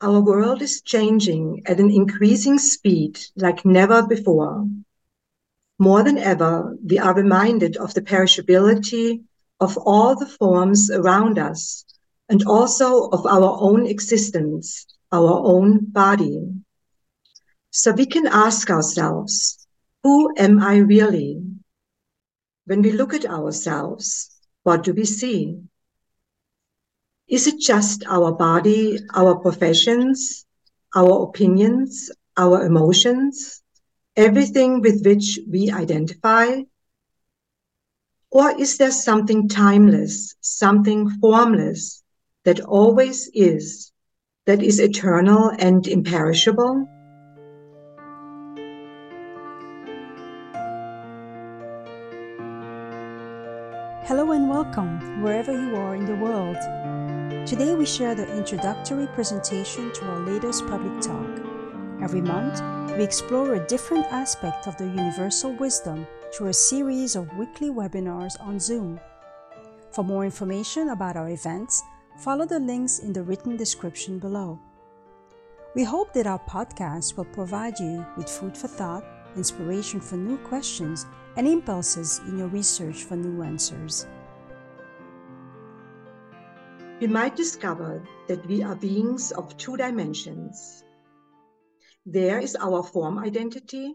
Our world is changing at an increasing speed like never before. More than ever, we are reminded of the perishability of all the forms around us and also of our own existence, our own body. So we can ask ourselves, who am I really? When we look at ourselves, what do we see? Is it just our body, our professions, our opinions, our emotions, everything with which we identify? Or is there something timeless, something formless that always is, that is eternal and imperishable? Hello and welcome wherever you are in the world. Today we share the introductory presentation to our latest public talk. Every month, we explore a different aspect of the universal wisdom through a series of weekly webinars on Zoom. For more information about our events, follow the links in the written description below. We hope that our podcast will provide you with food for thought, inspiration for new questions, and impulses in your research for new answers we might discover that we are beings of two dimensions. There is our form identity,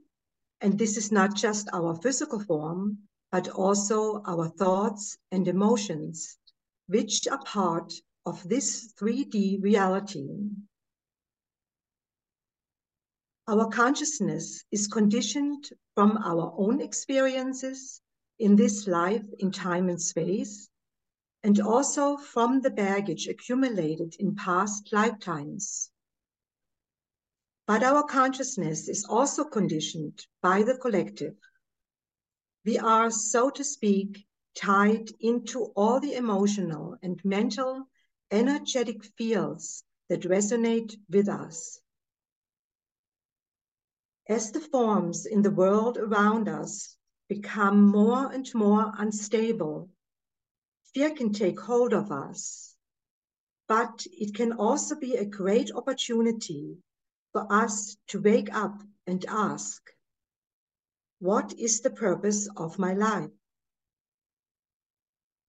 and this is not just our physical form, but also our thoughts and emotions, which are part of this 3D reality. Our consciousness is conditioned from our own experiences in this life in time and space and also from the baggage accumulated in past lifetimes. But our consciousness is also conditioned by the collective. We are, so to speak, tied into all the emotional and mental energetic fields that resonate with us. As the forms in the world around us become more and more unstable fear can take hold of us, but it can also be a great opportunity for us to wake up and ask, what is the purpose of my life?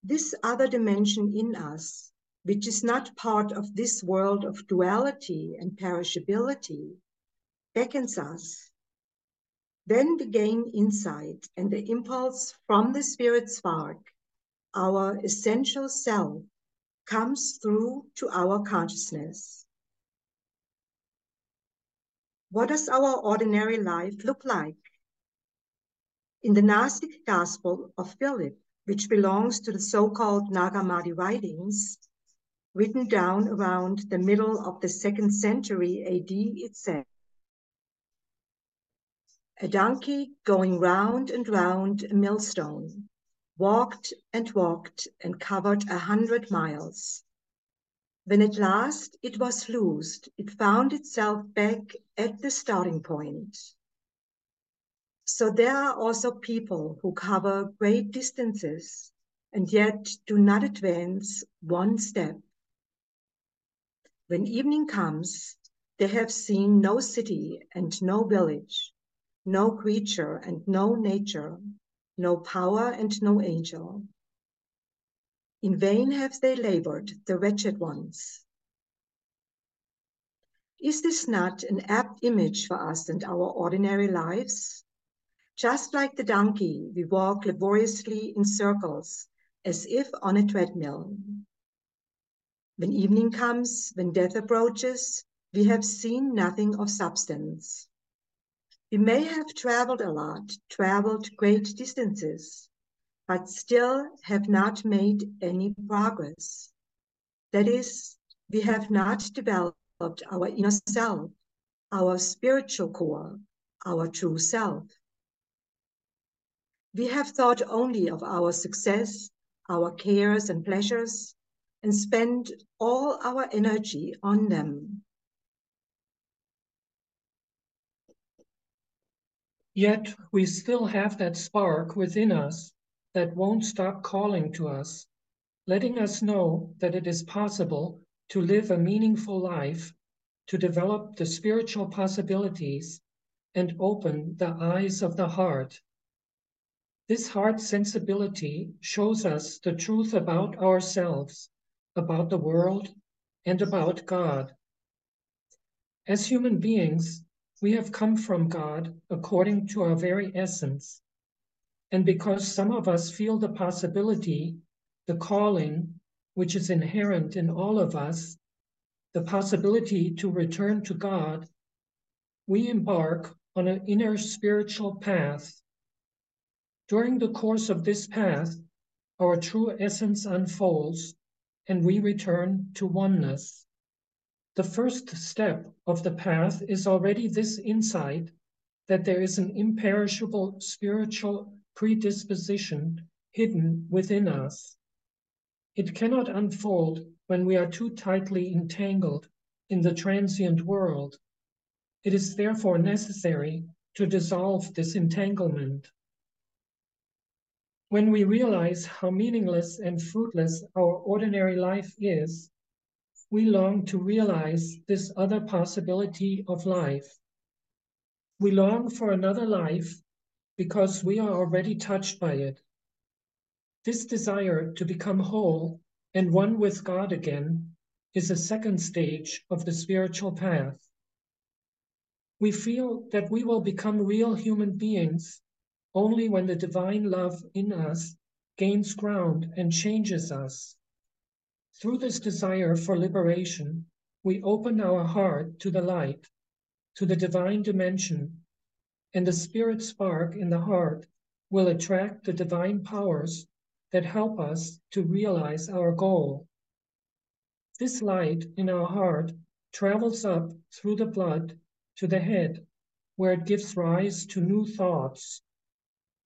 This other dimension in us, which is not part of this world of duality and perishability, beckons us. Then we gain insight and the impulse from the spirit spark our essential self comes through to our consciousness. What does our ordinary life look like? In the Gnostic Gospel of Philip, which belongs to the so-called Nag Hammadi writings, written down around the middle of the second century AD, it says, a donkey going round and round a millstone walked and walked and covered a hundred miles. When at last it was loosed, it found itself back at the starting point. So there are also people who cover great distances and yet do not advance one step. When evening comes, they have seen no city and no village, no creature and no nature, no power and no angel. In vain have they labored, the wretched ones. Is this not an apt image for us and our ordinary lives? Just like the donkey, we walk laboriously in circles as if on a treadmill. When evening comes, when death approaches, we have seen nothing of substance. We may have traveled a lot, traveled great distances, but still have not made any progress. That is, we have not developed our inner self, our spiritual core, our true self. We have thought only of our success, our cares and pleasures, and spent all our energy on them. Yet we still have that spark within us that won't stop calling to us, letting us know that it is possible to live a meaningful life to develop the spiritual possibilities and open the eyes of the heart. This heart sensibility shows us the truth about ourselves, about the world, and about God. As human beings, we have come from God according to our very essence. And because some of us feel the possibility, the calling, which is inherent in all of us, the possibility to return to God, we embark on an inner spiritual path. During the course of this path, our true essence unfolds and we return to oneness. The first step of the path is already this insight that there is an imperishable spiritual predisposition hidden within us. It cannot unfold when we are too tightly entangled in the transient world. It is therefore necessary to dissolve this entanglement. When we realize how meaningless and fruitless our ordinary life is, we long to realize this other possibility of life. We long for another life because we are already touched by it. This desire to become whole and one with God again is a second stage of the spiritual path. We feel that we will become real human beings only when the divine love in us gains ground and changes us. Through this desire for liberation, we open our heart to the light, to the divine dimension, and the spirit spark in the heart will attract the divine powers that help us to realize our goal. This light in our heart travels up through the blood to the head, where it gives rise to new thoughts.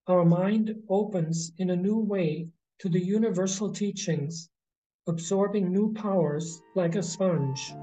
Our mind opens in a new way to the universal teachings, absorbing new powers like a sponge.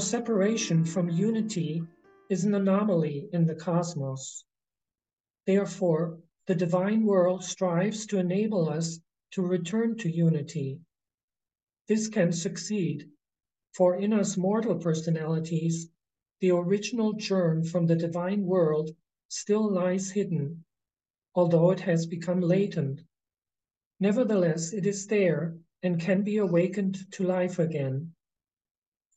Our separation from unity is an anomaly in the cosmos. Therefore, the divine world strives to enable us to return to unity. This can succeed, for in us mortal personalities, the original germ from the divine world still lies hidden, although it has become latent. Nevertheless, it is there and can be awakened to life again.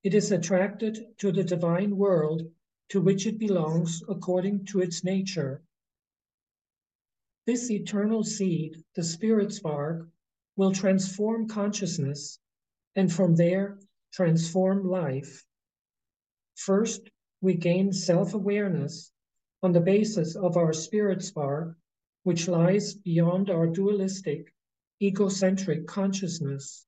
It is attracted to the divine world to which it belongs according to its nature. This eternal seed, the spirit spark, will transform consciousness and from there transform life. First, we gain self awareness on the basis of our spirit spark, which lies beyond our dualistic, egocentric consciousness.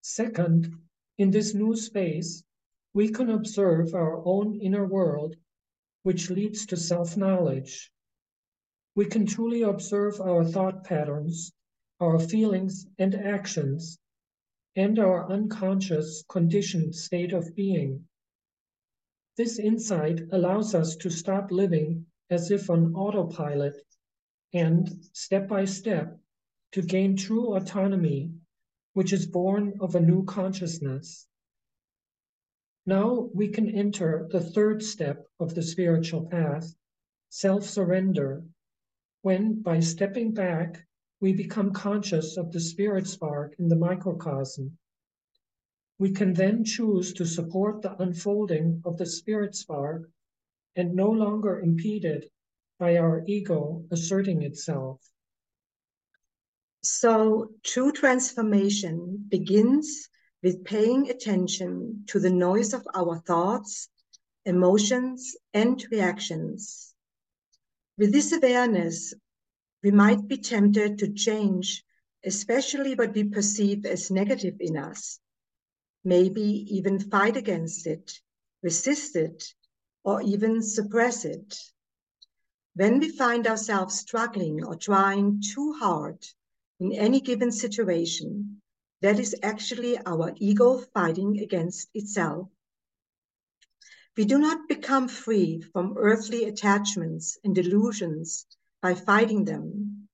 Second, in this new space, we can observe our own inner world, which leads to self knowledge. We can truly observe our thought patterns, our feelings and actions, and our unconscious conditioned state of being. This insight allows us to stop living as if on autopilot and, step by step, to gain true autonomy which is born of a new consciousness. Now we can enter the third step of the spiritual path, self surrender, when by stepping back, we become conscious of the spirit spark in the microcosm. We can then choose to support the unfolding of the spirit spark and no longer impeded by our ego asserting itself. So true transformation begins with paying attention to the noise of our thoughts, emotions, and reactions. With this awareness, we might be tempted to change, especially what we perceive as negative in us, maybe even fight against it, resist it, or even suppress it. When we find ourselves struggling or trying too hard in any given situation, that is actually our ego fighting against itself. We do not become free from earthly attachments and delusions by fighting them.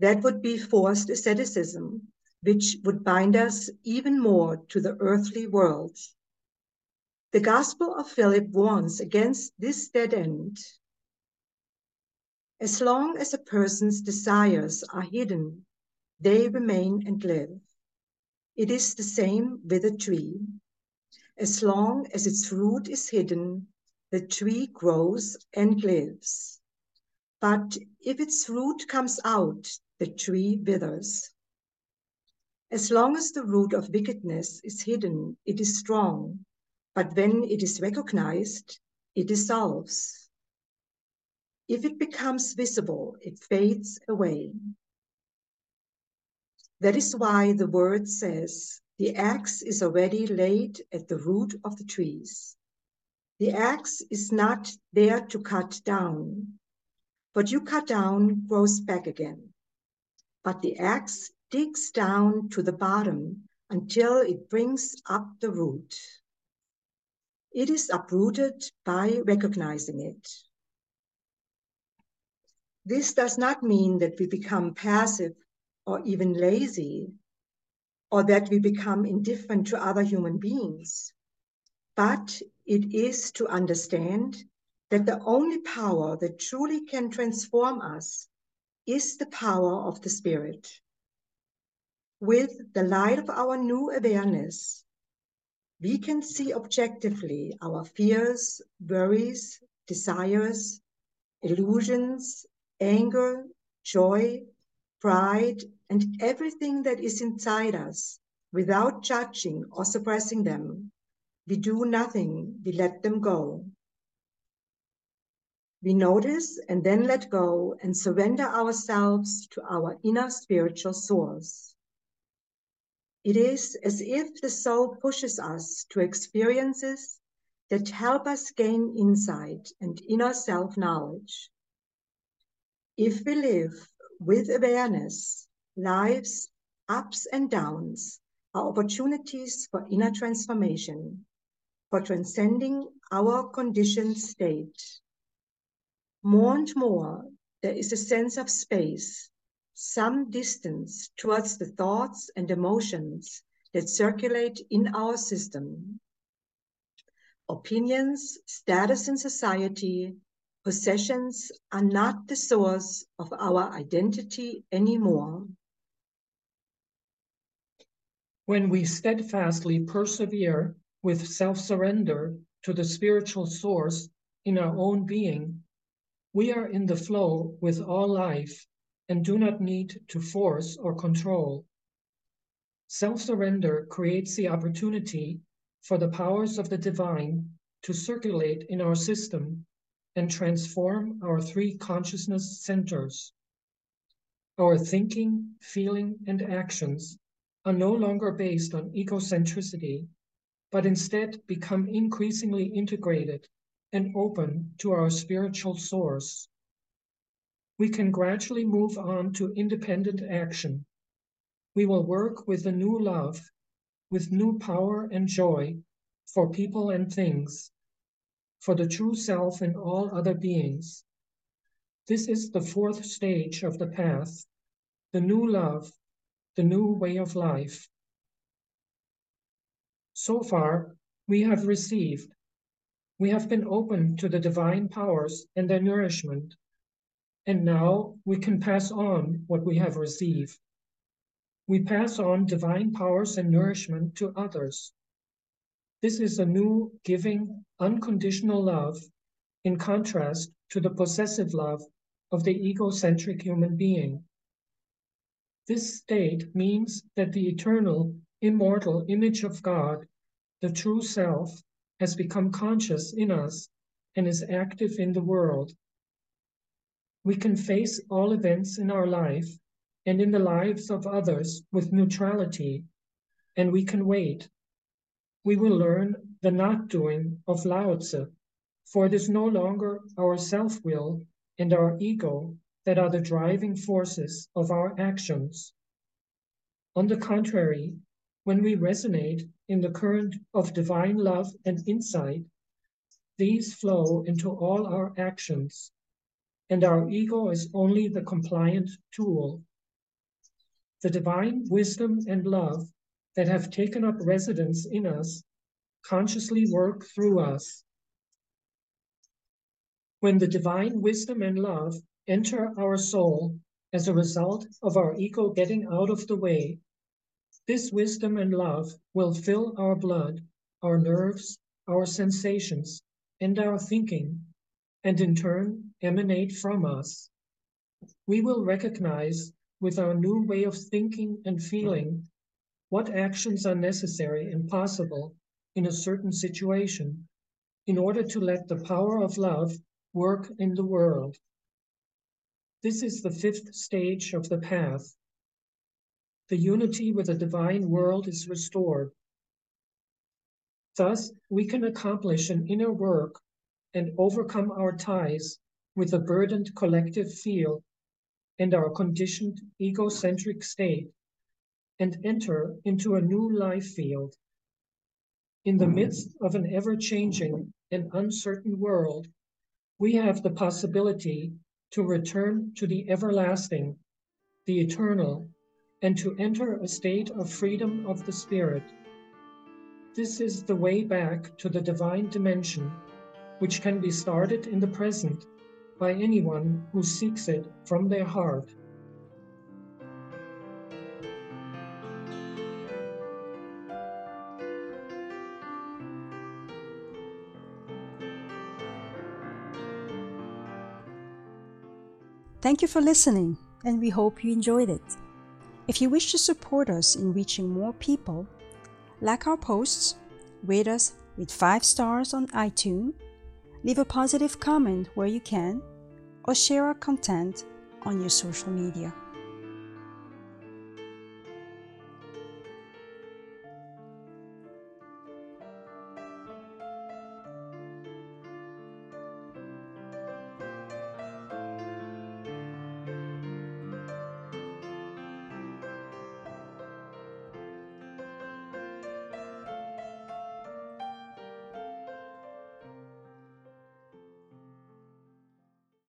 That would be forced asceticism, which would bind us even more to the earthly world. The Gospel of Philip warns against this dead end. As long as a person's desires are hidden, they remain and live. It is the same with a tree. As long as its root is hidden, the tree grows and lives. But if its root comes out, the tree withers. As long as the root of wickedness is hidden, it is strong, but when it is recognized, it dissolves. If it becomes visible, it fades away. That is why the word says, the axe is already laid at the root of the trees. The axe is not there to cut down. What you cut down grows back again. But the axe digs down to the bottom until it brings up the root. It is uprooted by recognizing it. This does not mean that we become passive or even lazy, or that we become indifferent to other human beings. But it is to understand that the only power that truly can transform us is the power of the Spirit. With the light of our new awareness, we can see objectively our fears, worries, desires, illusions, anger, joy, pride, and everything that is inside us without judging or suppressing them. We do nothing, we let them go. We notice and then let go and surrender ourselves to our inner spiritual source. It is as if the soul pushes us to experiences that help us gain insight and inner self knowledge. If we live with awareness, life's ups and downs are opportunities for inner transformation, for transcending our conditioned state. More and more, there is a sense of space, some distance towards the thoughts and emotions that circulate in our system. Opinions, status in society, possessions are not the source of our identity anymore. When we steadfastly persevere with self surrender to the spiritual source in our own being, we are in the flow with all life and do not need to force or control. Self surrender creates the opportunity for the powers of the divine to circulate in our system and transform our three consciousness centers. Our thinking, feeling, and actions are no longer based on egocentricity, but instead become increasingly integrated and open to our spiritual source. We can gradually move on to independent action. We will work with a new love, with new power and joy for people and things, for the true self and all other beings. This is the fourth stage of the path, the new love, the new way of life. So far, we have received we have been open to the divine powers and their nourishment, and now we can pass on what we have received. We pass on divine powers and nourishment to others. This is a new, giving, unconditional love in contrast to the possessive love of the egocentric human being. This state means that the eternal, immortal image of God, the true self, has become conscious in us and is active in the world. We can face all events in our life and in the lives of others with neutrality, and we can wait. We will learn the not doing of Lao Tzu, for it is no longer our self will and our ego that are the driving forces of our actions. On the contrary, when we resonate in the current of divine love and insight, these flow into all our actions, and our ego is only the compliant tool. The divine wisdom and love that have taken up residence in us consciously work through us. When the divine wisdom and love enter our soul as a result of our ego getting out of the way, this wisdom and love will fill our blood, our nerves, our sensations, and our thinking, and in turn emanate from us. We will recognize with our new way of thinking and feeling what actions are necessary and possible in a certain situation in order to let the power of love work in the world. This is the fifth stage of the path. The unity with the divine world is restored. Thus, we can accomplish an inner work and overcome our ties with the burdened collective field and our conditioned egocentric state and enter into a new life field. In the midst of an ever changing and uncertain world, we have the possibility to return to the everlasting, the eternal, and to enter a state of freedom of the Spirit. This is the way back to the divine dimension, which can be started in the present by anyone who seeks it from their heart. Thank you for listening, and we hope you enjoyed it. If you wish to support us in reaching more people, like our posts, rate us with 5 stars on iTunes, leave a positive comment where you can, or share our content on your social media.